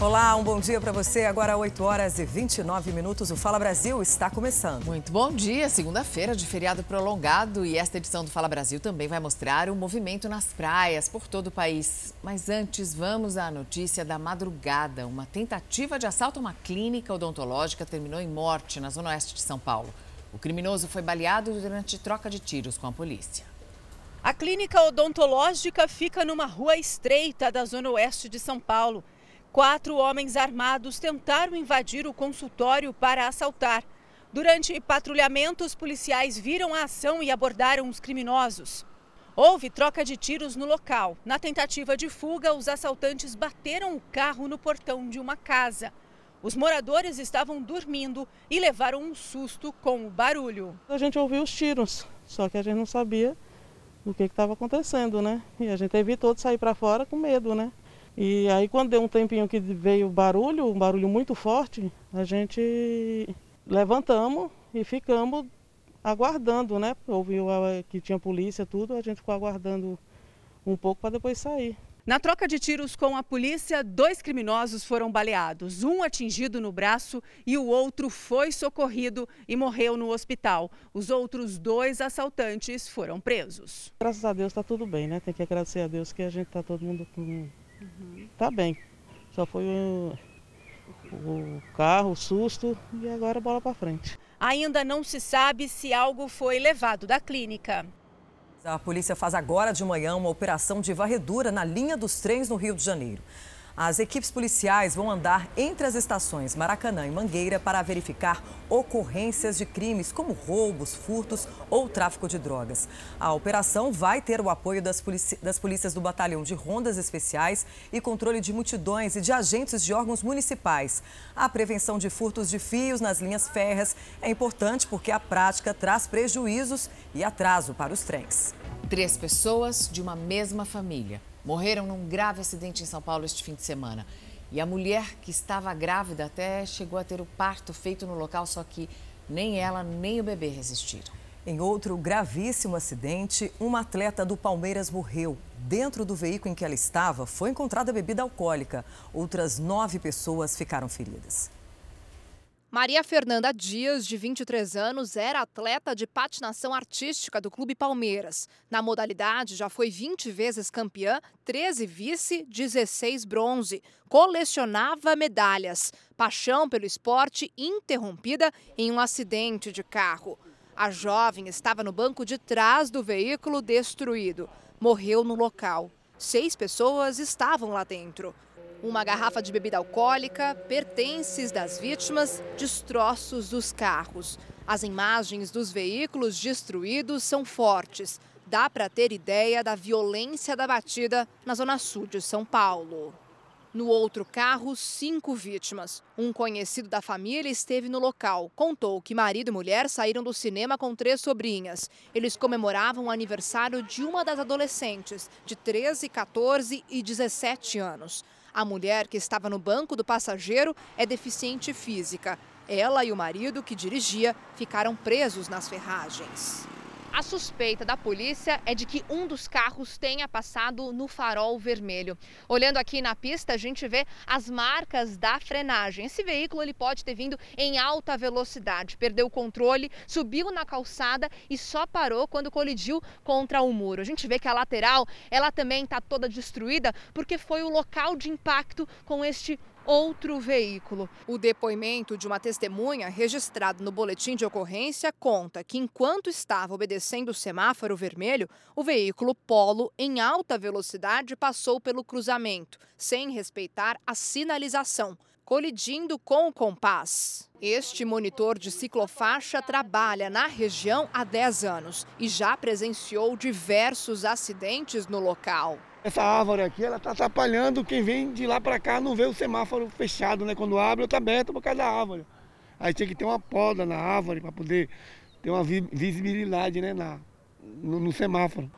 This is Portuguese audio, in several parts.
Olá, um bom dia para você. Agora 8 horas e 29 minutos. O Fala Brasil está começando. Muito bom dia. Segunda-feira de feriado prolongado e esta edição do Fala Brasil também vai mostrar o movimento nas praias por todo o país. Mas antes, vamos à notícia da madrugada. Uma tentativa de assalto a uma clínica odontológica terminou em morte na zona oeste de São Paulo. O criminoso foi baleado durante troca de tiros com a polícia. A clínica odontológica fica numa rua estreita da zona oeste de São Paulo. Quatro homens armados tentaram invadir o consultório para assaltar. Durante patrulhamento, os policiais viram a ação e abordaram os criminosos. Houve troca de tiros no local. Na tentativa de fuga, os assaltantes bateram o carro no portão de uma casa. Os moradores estavam dormindo e levaram um susto com o barulho. A gente ouviu os tiros, só que a gente não sabia o que estava acontecendo, né? E a gente evitou de sair para fora com medo, né? E aí quando deu um tempinho que veio o barulho, um barulho muito forte, a gente levantamos e ficamos aguardando, né? Ouviu que tinha polícia, tudo, a gente ficou aguardando um pouco para depois sair. Na troca de tiros com a polícia, dois criminosos foram baleados. Um atingido no braço e o outro foi socorrido e morreu no hospital. Os outros dois assaltantes foram presos. Graças a Deus está tudo bem, né? Tem que agradecer a Deus que a gente está todo mundo com Uhum. Tá bem. Só foi o, o carro, o susto e agora bola para frente. Ainda não se sabe se algo foi levado da clínica. A polícia faz agora de manhã uma operação de varredura na linha dos trens no Rio de Janeiro. As equipes policiais vão andar entre as estações Maracanã e Mangueira para verificar ocorrências de crimes como roubos, furtos ou tráfico de drogas. A operação vai ter o apoio das, das polícias do Batalhão de Rondas Especiais e controle de multidões e de agentes de órgãos municipais. A prevenção de furtos de fios nas linhas férreas é importante porque a prática traz prejuízos e atraso para os trens. Três pessoas de uma mesma família morreram num grave acidente em São Paulo este fim de semana. E a mulher que estava grávida até chegou a ter o parto feito no local, só que nem ela nem o bebê resistiram. Em outro gravíssimo acidente, uma atleta do Palmeiras morreu. Dentro do veículo em que ela estava foi encontrada bebida alcoólica. Outras nove pessoas ficaram feridas. Maria Fernanda Dias, de 23 anos, era atleta de patinação artística do Clube Palmeiras. Na modalidade, já foi 20 vezes campeã, 13 vice, 16 bronze. Colecionava medalhas. Paixão pelo esporte interrompida em um acidente de carro. A jovem estava no banco de trás do veículo destruído. Morreu no local. Seis pessoas estavam lá dentro uma garrafa de bebida alcoólica, pertences das vítimas, destroços dos carros. As imagens dos veículos destruídos são fortes. Dá para ter ideia da violência da batida na zona sul de São Paulo. No outro carro, cinco vítimas. Um conhecido da família esteve no local. Contou que marido e mulher saíram do cinema com três sobrinhas. Eles comemoravam o aniversário de uma das adolescentes, de 13, 14 e 17 anos. A mulher que estava no banco do passageiro é deficiente física. Ela e o marido, que dirigia, ficaram presos nas ferragens. A suspeita da polícia é de que um dos carros tenha passado no farol vermelho. Olhando aqui na pista, a gente vê as marcas da frenagem. Esse veículo ele pode ter vindo em alta velocidade, perdeu o controle, subiu na calçada e só parou quando colidiu contra o muro. A gente vê que a lateral, ela também está toda destruída porque foi o local de impacto com este outro veículo. O depoimento de uma testemunha registrado no boletim de ocorrência conta que enquanto estava obedecendo o semáforo vermelho, o veículo Polo em alta velocidade passou pelo cruzamento, sem respeitar a sinalização colidindo com o compás. Este monitor de ciclofaixa trabalha na região há 10 anos e já presenciou diversos acidentes no local. Essa árvore aqui, ela está atrapalhando quem vem de lá para cá, não vê o semáforo fechado, né? Quando abre, está aberto por causa da árvore. Aí tinha que ter uma poda na árvore para poder ter uma visibilidade né, na, no, no semáforo.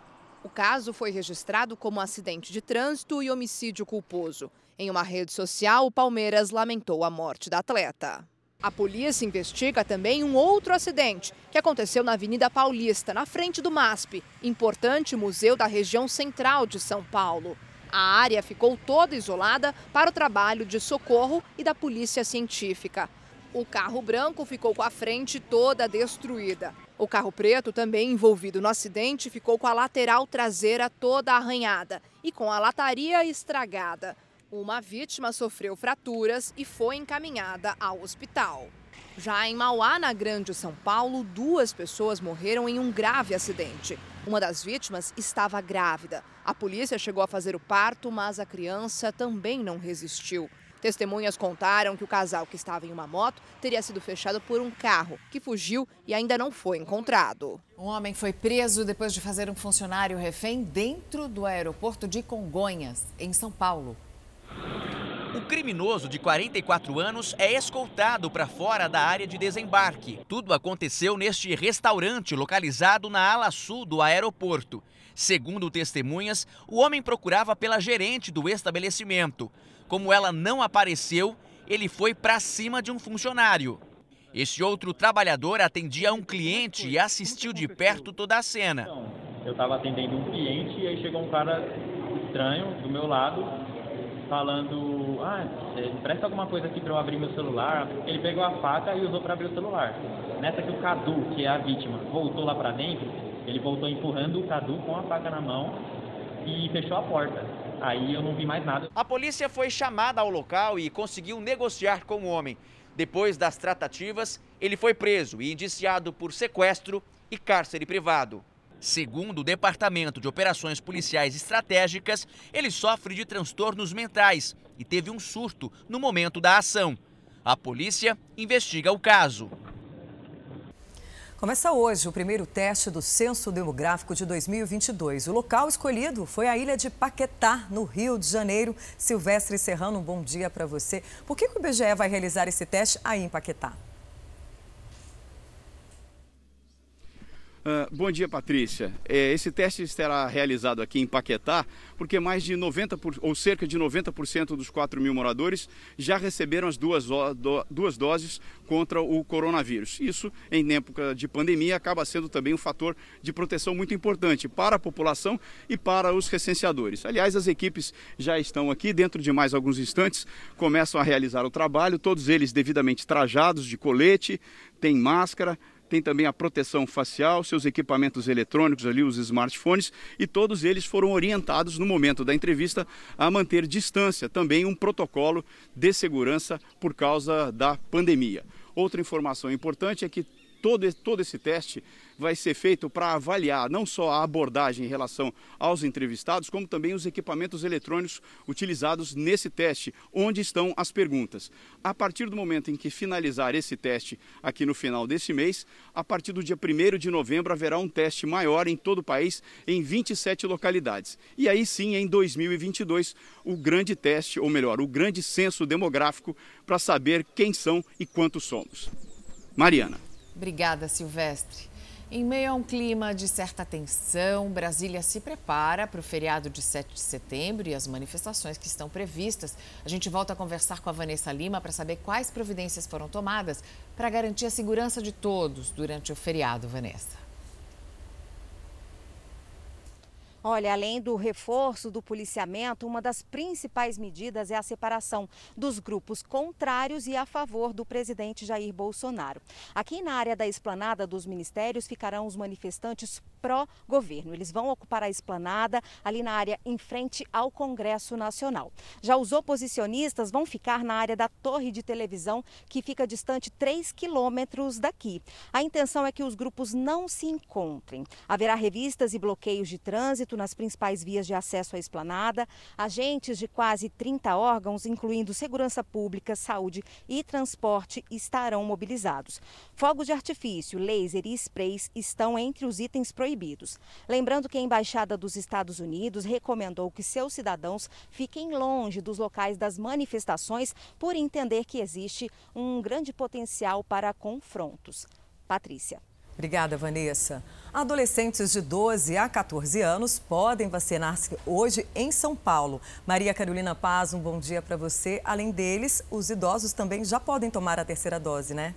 O caso foi registrado como acidente de trânsito e homicídio culposo. Em uma rede social, o Palmeiras lamentou a morte da atleta. A polícia investiga também um outro acidente que aconteceu na Avenida Paulista, na frente do MASP, importante museu da região central de São Paulo. A área ficou toda isolada para o trabalho de socorro e da polícia científica. O carro branco ficou com a frente toda destruída. O carro preto, também envolvido no acidente, ficou com a lateral traseira toda arranhada e com a lataria estragada. Uma vítima sofreu fraturas e foi encaminhada ao hospital. Já em Mauá, na Grande São Paulo, duas pessoas morreram em um grave acidente. Uma das vítimas estava grávida. A polícia chegou a fazer o parto, mas a criança também não resistiu. Testemunhas contaram que o casal que estava em uma moto teria sido fechado por um carro, que fugiu e ainda não foi encontrado. Um homem foi preso depois de fazer um funcionário refém dentro do aeroporto de Congonhas, em São Paulo. O criminoso de 44 anos é escoltado para fora da área de desembarque. Tudo aconteceu neste restaurante localizado na ala sul do aeroporto. Segundo testemunhas, o homem procurava pela gerente do estabelecimento. Como ela não apareceu, ele foi para cima de um funcionário. Este outro trabalhador atendia um cliente e assistiu de perto toda a cena. Eu estava atendendo um cliente e aí chegou um cara estranho do meu lado falando, ah, presta alguma coisa aqui para eu abrir meu celular. Ele pegou a faca e usou para abrir o celular. Nessa que o Cadu, que é a vítima, voltou lá para dentro, ele voltou empurrando o Cadu com a faca na mão e fechou a porta. Aí eu não vi mais nada. A polícia foi chamada ao local e conseguiu negociar com o homem. Depois das tratativas, ele foi preso e indiciado por sequestro e cárcere privado. Segundo o Departamento de Operações Policiais Estratégicas, ele sofre de transtornos mentais e teve um surto no momento da ação. A polícia investiga o caso. Começa hoje o primeiro teste do Censo Demográfico de 2022. O local escolhido foi a ilha de Paquetá, no Rio de Janeiro. Silvestre Serrano, um bom dia para você. Por que o IBGE vai realizar esse teste aí em Paquetá? Uh, bom dia, Patrícia. É, esse teste será realizado aqui em Paquetá, porque mais de 90% por, ou cerca de 90% dos 4 mil moradores já receberam as duas, do, duas doses contra o coronavírus. Isso, em época de pandemia, acaba sendo também um fator de proteção muito importante para a população e para os recenseadores. Aliás, as equipes já estão aqui, dentro de mais alguns instantes, começam a realizar o trabalho, todos eles devidamente trajados de colete, tem máscara, tem também a proteção facial, seus equipamentos eletrônicos ali, os smartphones, e todos eles foram orientados no momento da entrevista a manter distância, também um protocolo de segurança por causa da pandemia. Outra informação importante é que todo, todo esse teste vai ser feito para avaliar não só a abordagem em relação aos entrevistados, como também os equipamentos eletrônicos utilizados nesse teste, onde estão as perguntas. A partir do momento em que finalizar esse teste aqui no final desse mês, a partir do dia 1 de novembro haverá um teste maior em todo o país, em 27 localidades. E aí sim, em 2022, o grande teste, ou melhor, o grande censo demográfico para saber quem são e quantos somos. Mariana. Obrigada, Silvestre. Em meio a um clima de certa tensão, Brasília se prepara para o feriado de 7 de setembro e as manifestações que estão previstas. A gente volta a conversar com a Vanessa Lima para saber quais providências foram tomadas para garantir a segurança de todos durante o feriado, Vanessa. Olha, além do reforço do policiamento, uma das principais medidas é a separação dos grupos contrários e a favor do presidente Jair Bolsonaro. Aqui na área da esplanada dos ministérios ficarão os manifestantes pró-governo. Eles vão ocupar a esplanada ali na área em frente ao Congresso Nacional. Já os oposicionistas vão ficar na área da torre de televisão, que fica distante 3 quilômetros daqui. A intenção é que os grupos não se encontrem. Haverá revistas e bloqueios de trânsito nas principais vias de acesso à esplanada. Agentes de quase 30 órgãos, incluindo segurança pública, saúde e transporte, estarão mobilizados. Fogos de artifício, laser e sprays estão entre os itens proibidos. Lembrando que a Embaixada dos Estados Unidos recomendou que seus cidadãos fiquem longe dos locais das manifestações por entender que existe um grande potencial para confrontos. Patrícia. Obrigada, Vanessa. Adolescentes de 12 a 14 anos podem vacinar-se hoje em São Paulo. Maria Carolina Paz, um bom dia para você. Além deles, os idosos também já podem tomar a terceira dose, né?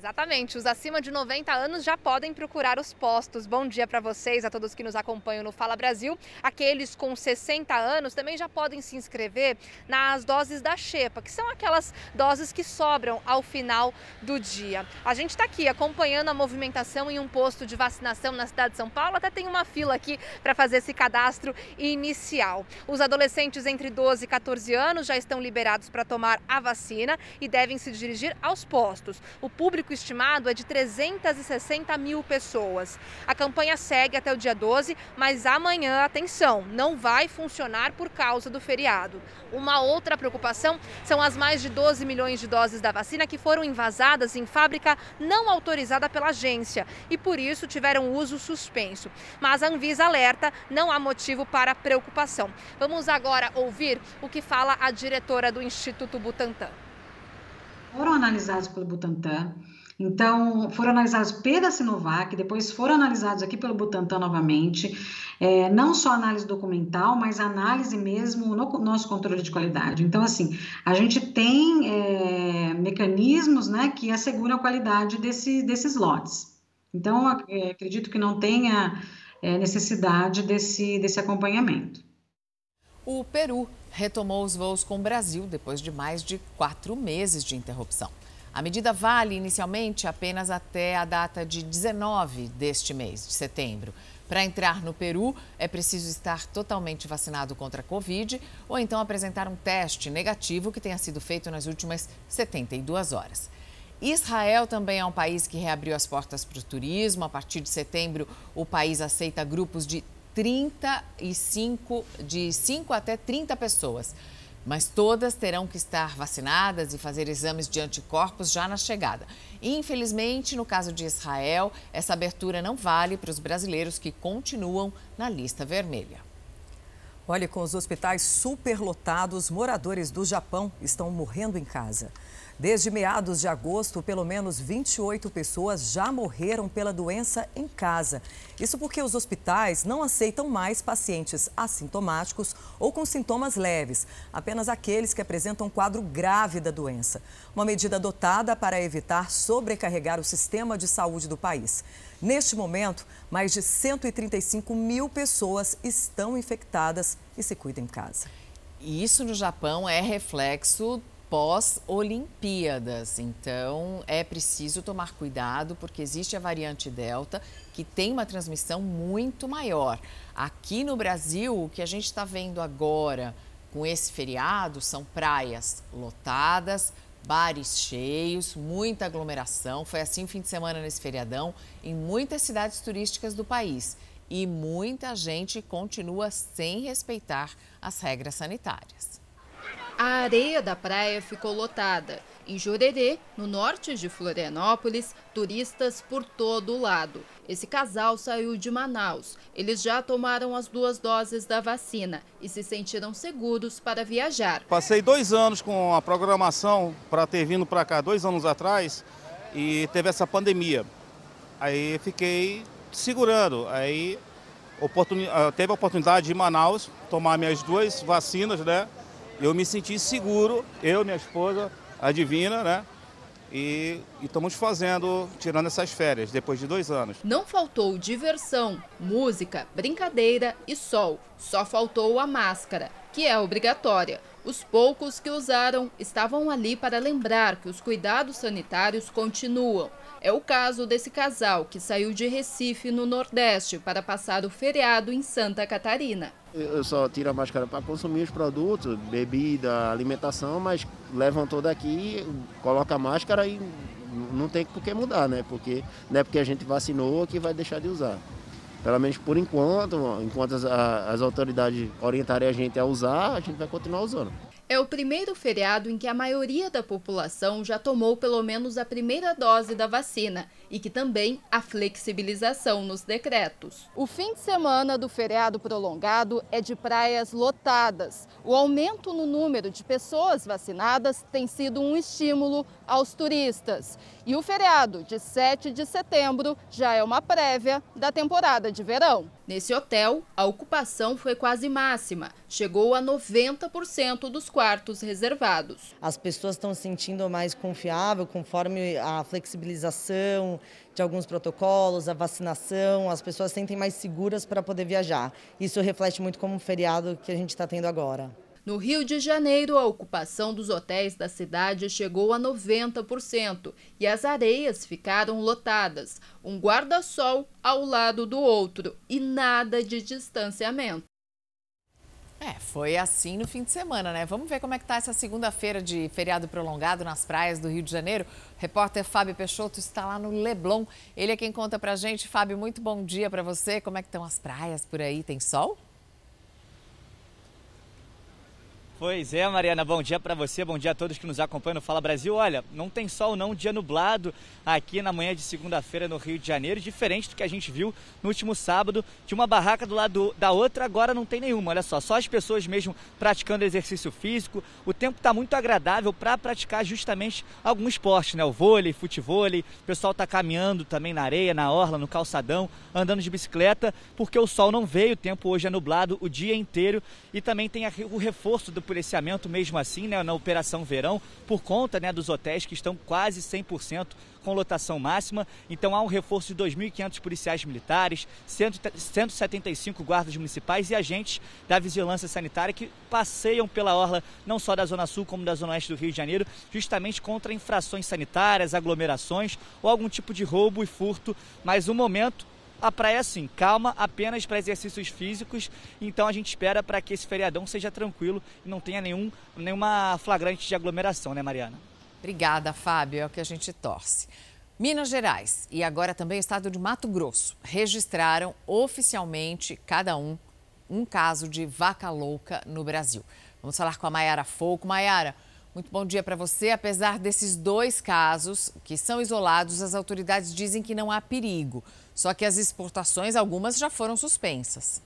Exatamente, os acima de 90 anos já podem procurar os postos. Bom dia para vocês, a todos que nos acompanham no Fala Brasil. Aqueles com 60 anos também já podem se inscrever nas doses da Xepa, que são aquelas doses que sobram ao final do dia. A gente está aqui acompanhando a movimentação em um posto de vacinação na cidade de São Paulo. Até tem uma fila aqui para fazer esse cadastro inicial. Os adolescentes entre 12 e 14 anos já estão liberados para tomar a vacina e devem se dirigir aos postos. O público público estimado é de 360 mil pessoas. A campanha segue até o dia 12, mas amanhã, atenção, não vai funcionar por causa do feriado. Uma outra preocupação são as mais de 12 milhões de doses da vacina que foram invasadas em fábrica não autorizada pela agência e por isso tiveram uso suspenso. Mas a Anvisa alerta, não há motivo para preocupação. Vamos agora ouvir o que fala a diretora do Instituto Butantan foram analisados pelo Butantan, então foram analisados pela Sinovac, depois foram analisados aqui pelo Butantan novamente, é, não só análise documental, mas análise mesmo no nosso controle de qualidade. Então, assim, a gente tem é, mecanismos né, que asseguram a qualidade desse, desses lotes. Então, é, acredito que não tenha é, necessidade desse, desse acompanhamento. O Peru retomou os voos com o Brasil depois de mais de quatro meses de interrupção. A medida vale inicialmente apenas até a data de 19 deste mês, de setembro. Para entrar no Peru, é preciso estar totalmente vacinado contra a Covid ou então apresentar um teste negativo que tenha sido feito nas últimas 72 horas. Israel também é um país que reabriu as portas para o turismo. A partir de setembro, o país aceita grupos de 35, de 5 até 30 pessoas. Mas todas terão que estar vacinadas e fazer exames de anticorpos já na chegada. Infelizmente, no caso de Israel, essa abertura não vale para os brasileiros que continuam na lista vermelha. Olha, com os hospitais superlotados, moradores do Japão estão morrendo em casa. Desde meados de agosto, pelo menos 28 pessoas já morreram pela doença em casa. Isso porque os hospitais não aceitam mais pacientes assintomáticos ou com sintomas leves, apenas aqueles que apresentam quadro grave da doença. Uma medida adotada para evitar sobrecarregar o sistema de saúde do país. Neste momento, mais de 135 mil pessoas estão infectadas e se cuidam em casa. Isso no Japão é reflexo pós-Olimpíadas. Então, é preciso tomar cuidado porque existe a variante Delta que tem uma transmissão muito maior. Aqui no Brasil, o que a gente está vendo agora com esse feriado são praias lotadas, bares cheios, muita aglomeração. Foi assim o fim de semana nesse feriadão em muitas cidades turísticas do país. E muita gente continua sem respeitar as regras sanitárias. A areia da praia ficou lotada. Em Jurerê, no norte de Florianópolis, turistas por todo o lado. Esse casal saiu de Manaus. Eles já tomaram as duas doses da vacina e se sentiram seguros para viajar. Passei dois anos com a programação para ter vindo para cá, dois anos atrás, e teve essa pandemia. Aí fiquei segurando. Aí ah, teve a oportunidade de Manaus tomar minhas duas vacinas, né? Eu me senti seguro, eu, minha esposa, a Divina, né? E, e estamos fazendo, tirando essas férias, depois de dois anos. Não faltou diversão, música, brincadeira e sol. Só faltou a máscara, que é obrigatória. Os poucos que usaram estavam ali para lembrar que os cuidados sanitários continuam. É o caso desse casal que saiu de Recife, no Nordeste, para passar o feriado em Santa Catarina. Eu só tiro a máscara para consumir os produtos, bebida, alimentação, mas levantou daqui, coloca a máscara e não tem por que mudar, né? Porque não é porque a gente vacinou que vai deixar de usar. Pelo menos por enquanto, enquanto as, as autoridades orientarem a gente a usar, a gente vai continuar usando. É o primeiro feriado em que a maioria da população já tomou pelo menos a primeira dose da vacina e que também há flexibilização nos decretos. O fim de semana do feriado prolongado é de praias lotadas. O aumento no número de pessoas vacinadas tem sido um estímulo aos turistas. E o feriado de 7 de setembro já é uma prévia da temporada de verão. Nesse hotel, a ocupação foi quase máxima, chegou a 90% dos quartos reservados. As pessoas estão se sentindo mais confiável conforme a flexibilização de alguns protocolos, a vacinação, as pessoas se sentem mais seguras para poder viajar. Isso reflete muito como um feriado que a gente está tendo agora. No Rio de Janeiro, a ocupação dos hotéis da cidade chegou a 90% e as areias ficaram lotadas, um guarda-sol ao lado do outro e nada de distanciamento. É, foi assim no fim de semana, né? Vamos ver como é que tá essa segunda-feira de feriado prolongado nas praias do Rio de Janeiro. O repórter Fábio Peixoto está lá no Leblon. Ele é quem conta pra gente. Fábio, muito bom dia para você. Como é que estão as praias por aí? Tem sol? Pois é, Mariana, bom dia para você, bom dia a todos que nos acompanham no Fala Brasil. Olha, não tem sol não, dia nublado aqui na manhã de segunda-feira no Rio de Janeiro, diferente do que a gente viu no último sábado, de uma barraca do lado da outra, agora não tem nenhuma, olha só, só as pessoas mesmo praticando exercício físico. O tempo está muito agradável para praticar justamente algum esporte, né? O vôlei, futevôlei, o pessoal está caminhando também na areia, na orla, no calçadão, andando de bicicleta, porque o sol não veio, o tempo hoje é nublado o dia inteiro e também tem o reforço do policiamento mesmo assim, né, na Operação Verão, por conta né, dos hotéis que estão quase 100% com lotação máxima. Então há um reforço de 2.500 policiais militares, 175 guardas municipais e agentes da vigilância sanitária que passeiam pela orla não só da Zona Sul como da Zona Oeste do Rio de Janeiro, justamente contra infrações sanitárias, aglomerações ou algum tipo de roubo e furto. Mas o momento a praia, assim, calma apenas para exercícios físicos. Então a gente espera para que esse feriadão seja tranquilo e não tenha nenhum, nenhuma flagrante de aglomeração, né, Mariana? Obrigada, Fábio. É o que a gente torce. Minas Gerais e agora também o estado de Mato Grosso registraram oficialmente, cada um, um caso de vaca louca no Brasil. Vamos falar com a Maiara Fouco. Maiara, muito bom dia para você. Apesar desses dois casos, que são isolados, as autoridades dizem que não há perigo. Só que as exportações, algumas já foram suspensas.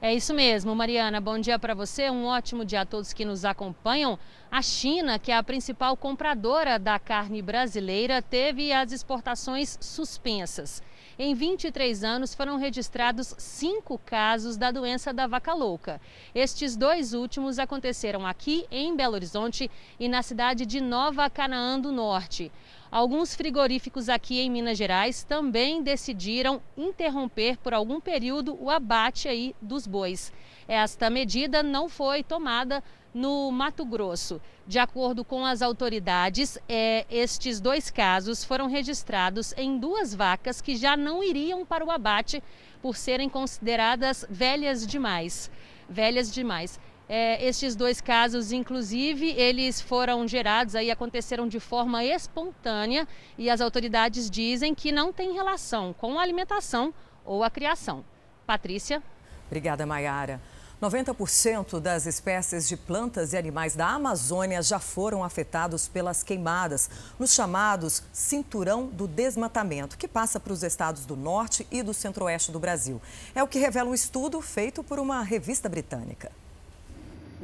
É isso mesmo, Mariana. Bom dia para você. Um ótimo dia a todos que nos acompanham. A China, que é a principal compradora da carne brasileira, teve as exportações suspensas. Em 23 anos foram registrados cinco casos da doença da vaca louca. Estes dois últimos aconteceram aqui em Belo Horizonte e na cidade de Nova Canaã do Norte. Alguns frigoríficos aqui em Minas Gerais também decidiram interromper por algum período o abate aí dos bois. Esta medida não foi tomada no Mato Grosso. De acordo com as autoridades, é, estes dois casos foram registrados em duas vacas que já não iriam para o abate por serem consideradas velhas demais. Velhas demais. É, estes dois casos, inclusive, eles foram gerados aí, aconteceram de forma espontânea e as autoridades dizem que não tem relação com a alimentação ou a criação. Patrícia. Obrigada, Maiara. 90% das espécies de plantas e animais da Amazônia já foram afetados pelas queimadas, nos chamados Cinturão do Desmatamento, que passa para os estados do norte e do centro-oeste do Brasil. É o que revela um estudo feito por uma revista britânica.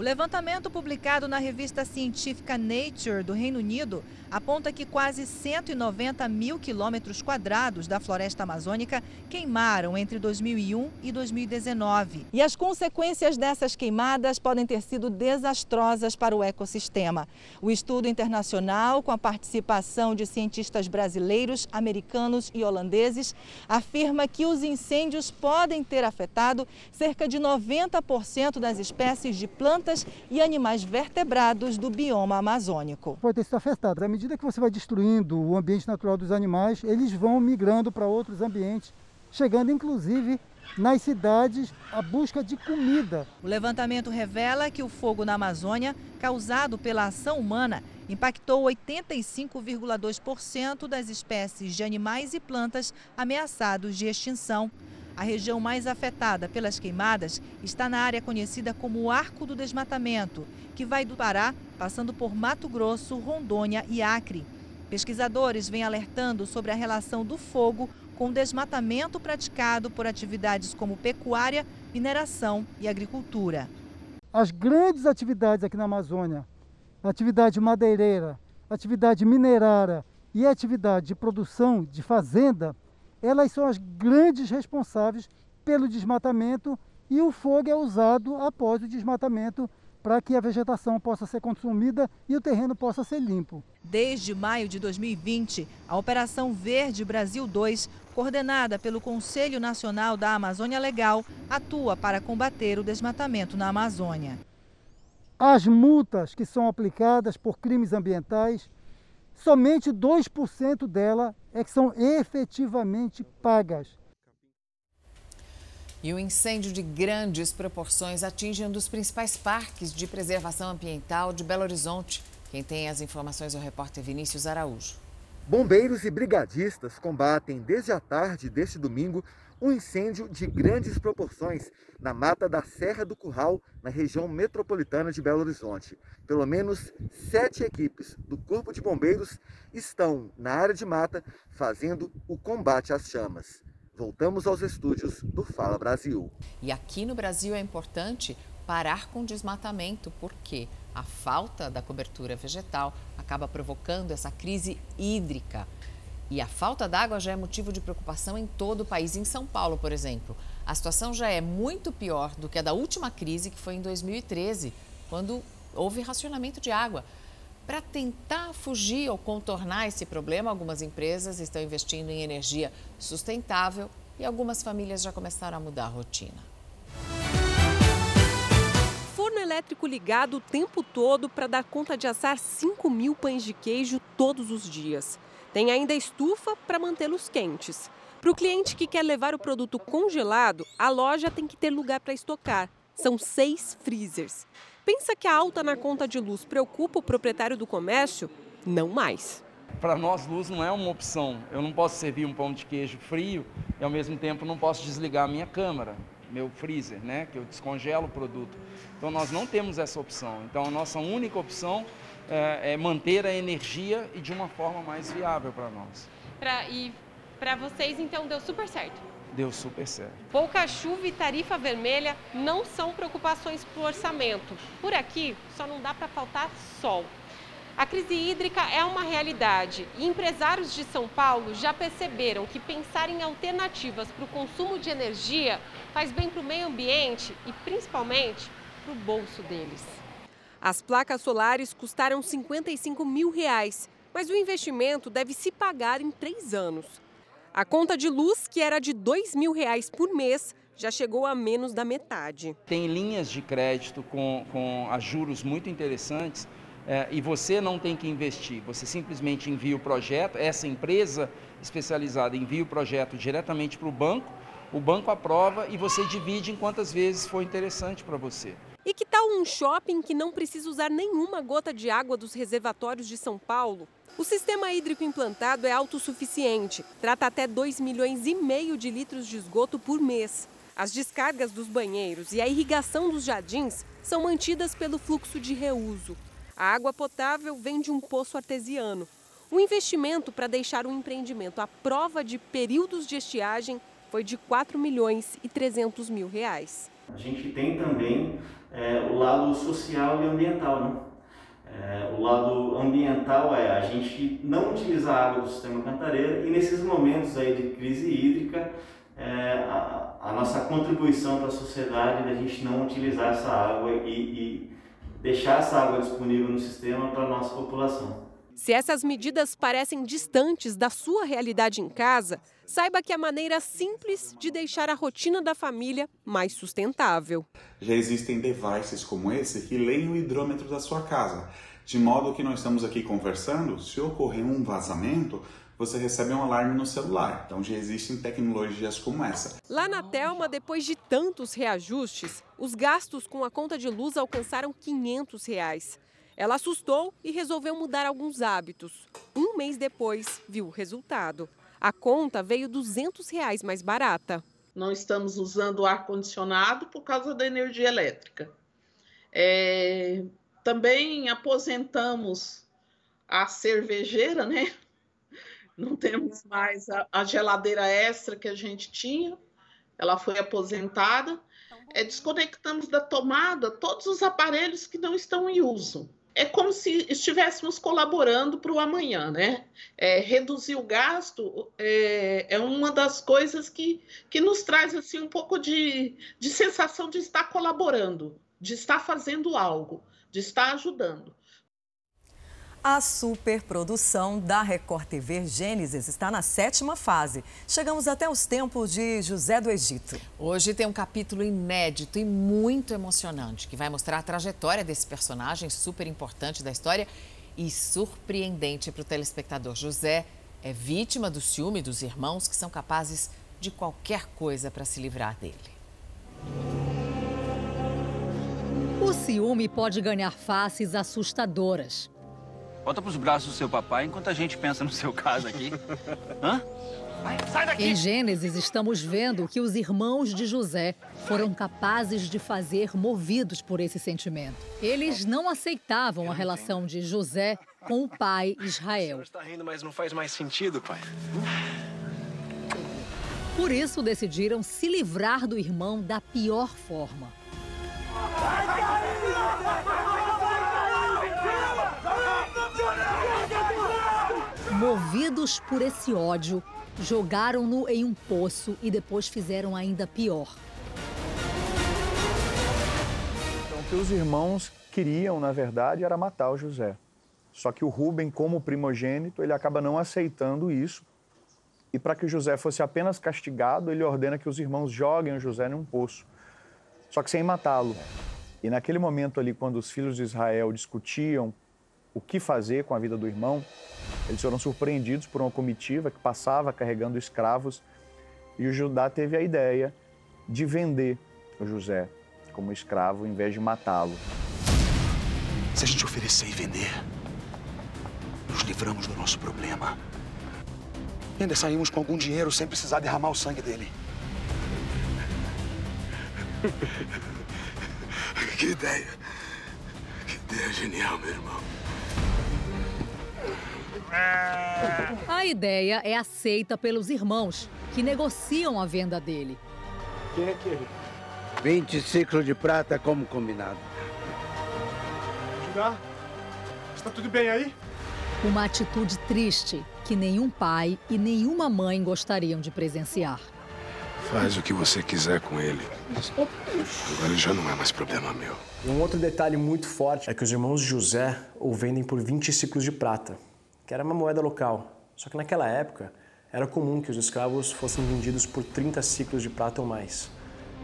O levantamento publicado na revista científica Nature do Reino Unido aponta que quase 190 mil quilômetros quadrados da floresta amazônica queimaram entre 2001 e 2019. E as consequências dessas queimadas podem ter sido desastrosas para o ecossistema. O estudo internacional, com a participação de cientistas brasileiros, americanos e holandeses, afirma que os incêndios podem ter afetado cerca de 90% das espécies de plantas e animais vertebrados do bioma amazônico. Pode ter sido afetado medida que você vai destruindo o ambiente natural dos animais, eles vão migrando para outros ambientes, chegando inclusive nas cidades à busca de comida. O levantamento revela que o fogo na Amazônia, causado pela ação humana, impactou 85,2% das espécies de animais e plantas ameaçados de extinção. A região mais afetada pelas queimadas está na área conhecida como o Arco do Desmatamento, que vai do Pará, passando por Mato Grosso, Rondônia e Acre. Pesquisadores vêm alertando sobre a relação do fogo com o desmatamento praticado por atividades como pecuária, mineração e agricultura. As grandes atividades aqui na Amazônia, atividade madeireira, atividade minerária e atividade de produção de fazenda, elas são as grandes responsáveis pelo desmatamento e o fogo é usado após o desmatamento para que a vegetação possa ser consumida e o terreno possa ser limpo. Desde maio de 2020, a Operação Verde Brasil 2, coordenada pelo Conselho Nacional da Amazônia Legal, atua para combater o desmatamento na Amazônia. As multas que são aplicadas por crimes ambientais, somente 2% dela é que são efetivamente pagas. E o um incêndio de grandes proporções atinge um dos principais parques de preservação ambiental de Belo Horizonte. Quem tem as informações é o repórter Vinícius Araújo. Bombeiros e brigadistas combatem desde a tarde deste domingo um incêndio de grandes proporções na mata da Serra do Curral, na região metropolitana de Belo Horizonte. Pelo menos sete equipes do Corpo de Bombeiros estão na área de mata fazendo o combate às chamas. Voltamos aos estúdios do Fala Brasil. E aqui no Brasil é importante parar com o desmatamento, porque a falta da cobertura vegetal acaba provocando essa crise hídrica. E a falta d'água já é motivo de preocupação em todo o país. Em São Paulo, por exemplo, a situação já é muito pior do que a da última crise, que foi em 2013, quando houve racionamento de água. Para tentar fugir ou contornar esse problema, algumas empresas estão investindo em energia sustentável e algumas famílias já começaram a mudar a rotina. Forno elétrico ligado o tempo todo para dar conta de assar 5 mil pães de queijo todos os dias. Tem ainda estufa para mantê-los quentes. Para o cliente que quer levar o produto congelado, a loja tem que ter lugar para estocar. São seis freezers. Pensa que a alta na conta de luz preocupa o proprietário do comércio? Não mais. Para nós, luz não é uma opção. Eu não posso servir um pão de queijo frio e, ao mesmo tempo, não posso desligar a minha câmara, meu freezer, né? Que eu descongelo o produto. Então, nós não temos essa opção. Então, a nossa única opção é, é manter a energia e de uma forma mais viável para nós. Pra, e para vocês, então, deu super certo? deu super certo. Pouca chuva e tarifa vermelha não são preocupações para o orçamento. Por aqui só não dá para faltar sol. A crise hídrica é uma realidade e empresários de São Paulo já perceberam que pensar em alternativas para o consumo de energia faz bem para o meio ambiente e principalmente para o bolso deles. As placas solares custaram 55 mil reais, mas o investimento deve se pagar em três anos. A conta de luz, que era de dois mil reais por mês, já chegou a menos da metade. Tem linhas de crédito com, com a juros muito interessantes é, e você não tem que investir, você simplesmente envia o projeto, essa empresa especializada envia o projeto diretamente para o banco, o banco aprova e você divide em quantas vezes for interessante para você. E que tal um shopping que não precisa usar nenhuma gota de água dos reservatórios de São Paulo? O sistema hídrico implantado é autossuficiente, trata até 2 milhões e meio de litros de esgoto por mês. As descargas dos banheiros e a irrigação dos jardins são mantidas pelo fluxo de reuso. A água potável vem de um poço artesiano. O investimento para deixar o empreendimento à prova de períodos de estiagem foi de 4 milhões e 300 mil reais. A gente tem também é, o lado social e ambiental, né? É, o lado ambiental é a gente não utilizar a água do sistema Cantareira e nesses momentos aí de crise hídrica é, a, a, nossa contribuição para a sociedade da gente não utilizar essa água e, e deixar essa água disponível no sistema para a nossa população. Se essas medidas parecem distantes da sua realidade em casa, saiba que é a maneira simples de deixar a rotina da família mais sustentável. Já existem devices como esse que leem o hidrômetro da sua casa, de modo que nós estamos aqui conversando, se ocorrer um vazamento, você recebe um alarme no celular. Então já existem tecnologias como essa. Lá na Telma, depois de tantos reajustes, os gastos com a conta de luz alcançaram 500 reais. Ela assustou e resolveu mudar alguns hábitos. Um mês depois, viu o resultado. A conta veio 200 reais mais barata. Não estamos usando ar-condicionado por causa da energia elétrica. É, também aposentamos a cervejeira, né? Não temos mais a, a geladeira extra que a gente tinha. Ela foi aposentada. É, desconectamos da tomada todos os aparelhos que não estão em uso é como se estivéssemos colaborando para o amanhã, né? É, reduzir o gasto é, é, uma das coisas que, que nos traz assim um pouco de, de sensação de estar colaborando, de estar fazendo algo, de estar ajudando. A superprodução da Record TV Gênesis está na sétima fase. Chegamos até os tempos de José do Egito. Hoje tem um capítulo inédito e muito emocionante que vai mostrar a trajetória desse personagem super importante da história e surpreendente para o telespectador. José é vítima do ciúme dos irmãos que são capazes de qualquer coisa para se livrar dele. O ciúme pode ganhar faces assustadoras. Volta pros braços do seu papai enquanto a gente pensa no seu caso aqui. Hã? sai daqui! Em Gênesis, estamos vendo o que os irmãos de José foram capazes de fazer movidos por esse sentimento. Eles não aceitavam a relação de José com o pai Israel. está rindo, mas não faz mais sentido, pai. Por isso, decidiram se livrar do irmão da pior forma. Movidos por esse ódio, jogaram-no em um poço e depois fizeram ainda pior. Então, o que os irmãos queriam, na verdade, era matar o José. Só que o Rubem, como primogênito, ele acaba não aceitando isso. E para que o José fosse apenas castigado, ele ordena que os irmãos joguem o José num poço. Só que sem matá-lo. E naquele momento ali, quando os filhos de Israel discutiam o que fazer com a vida do irmão, eles foram surpreendidos por uma comitiva que passava carregando escravos e o Judá teve a ideia de vender o José como escravo em vez de matá-lo. Se a gente oferecer e vender, nos livramos do nosso problema. E ainda saímos com algum dinheiro sem precisar derramar o sangue dele. Que ideia! Que ideia genial, meu irmão. A ideia é aceita pelos irmãos, que negociam a venda dele. Quem é aquele? 20 ciclos de prata como combinado. Judá, está tudo bem aí? Uma atitude triste que nenhum pai e nenhuma mãe gostariam de presenciar. Faz o que você quiser com ele. Agora já não é mais problema meu. Um outro detalhe muito forte é que os irmãos José o vendem por 20 ciclos de prata, que era uma moeda local. Só que naquela época era comum que os escravos fossem vendidos por 30 ciclos de prata ou mais.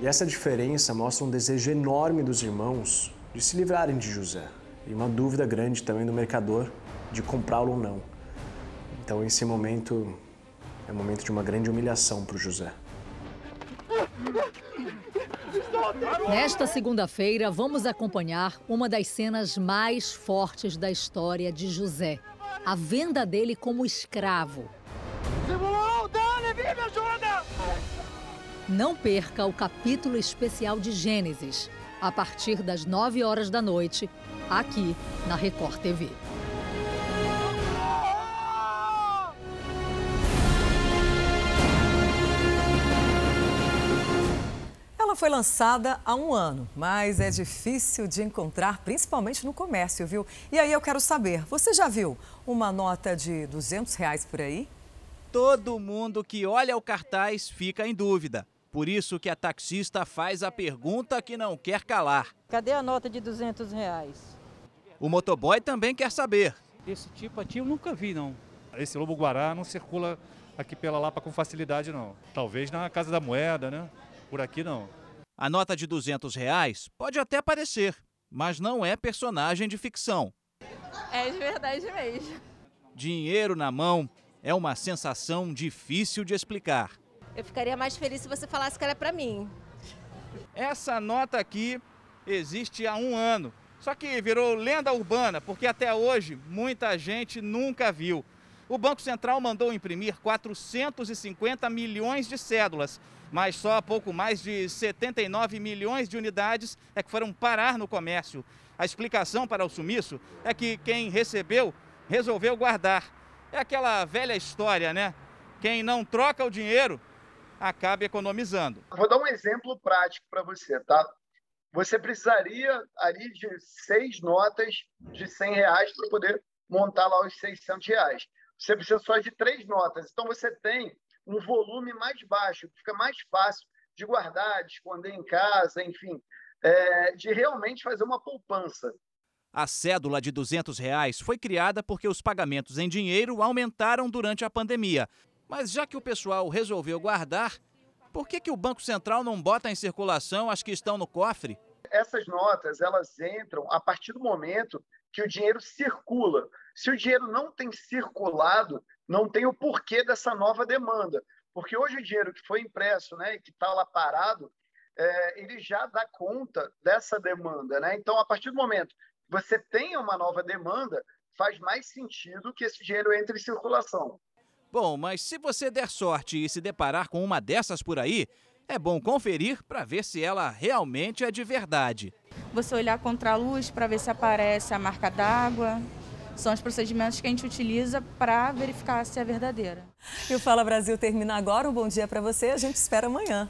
E essa diferença mostra um desejo enorme dos irmãos de se livrarem de José e uma dúvida grande também do mercador de comprá-lo ou não. Então esse momento é um momento de uma grande humilhação para o José. Nesta segunda-feira, vamos acompanhar uma das cenas mais fortes da história de José. A venda dele como escravo. Não perca o capítulo especial de Gênesis, a partir das 9 horas da noite, aqui na Record TV. Foi lançada há um ano, mas é difícil de encontrar, principalmente no comércio, viu? E aí eu quero saber, você já viu uma nota de 200 reais por aí? Todo mundo que olha o cartaz fica em dúvida. Por isso que a taxista faz a pergunta que não quer calar. Cadê a nota de 200 reais? O motoboy também quer saber. Esse tipo aqui eu nunca vi, não. Esse lobo-guará não circula aqui pela Lapa com facilidade, não. Talvez na Casa da Moeda, né? Por aqui, não. A nota de 200 reais pode até parecer, mas não é personagem de ficção. É de verdade mesmo. Dinheiro na mão é uma sensação difícil de explicar. Eu ficaria mais feliz se você falasse que era para mim. Essa nota aqui existe há um ano, só que virou lenda urbana, porque até hoje muita gente nunca viu. O Banco Central mandou imprimir 450 milhões de cédulas, mas só pouco mais de 79 milhões de unidades é que foram parar no comércio. A explicação para o sumiço é que quem recebeu resolveu guardar. É aquela velha história, né? Quem não troca o dinheiro acaba economizando. Vou dar um exemplo prático para você, tá? você precisaria ali de seis notas de 100 reais para poder montar lá os 600 reais. Você precisa só de três notas. Então, você tem um volume mais baixo, fica mais fácil de guardar, de esconder em casa, enfim, é, de realmente fazer uma poupança. A cédula de 200 reais foi criada porque os pagamentos em dinheiro aumentaram durante a pandemia. Mas já que o pessoal resolveu guardar, por que, que o Banco Central não bota em circulação as que estão no cofre? Essas notas, elas entram a partir do momento que o dinheiro circula. Se o dinheiro não tem circulado, não tem o porquê dessa nova demanda. Porque hoje o dinheiro que foi impresso né, e que está lá parado, é, ele já dá conta dessa demanda. Né? Então, a partir do momento que você tenha uma nova demanda, faz mais sentido que esse dinheiro entre em circulação. Bom, mas se você der sorte e se deparar com uma dessas por aí, é bom conferir para ver se ela realmente é de verdade. Você olhar contra a luz para ver se aparece a marca d'água. São os procedimentos que a gente utiliza para verificar se é verdadeira. E o Fala Brasil termina agora. Um bom dia para você. A gente espera amanhã.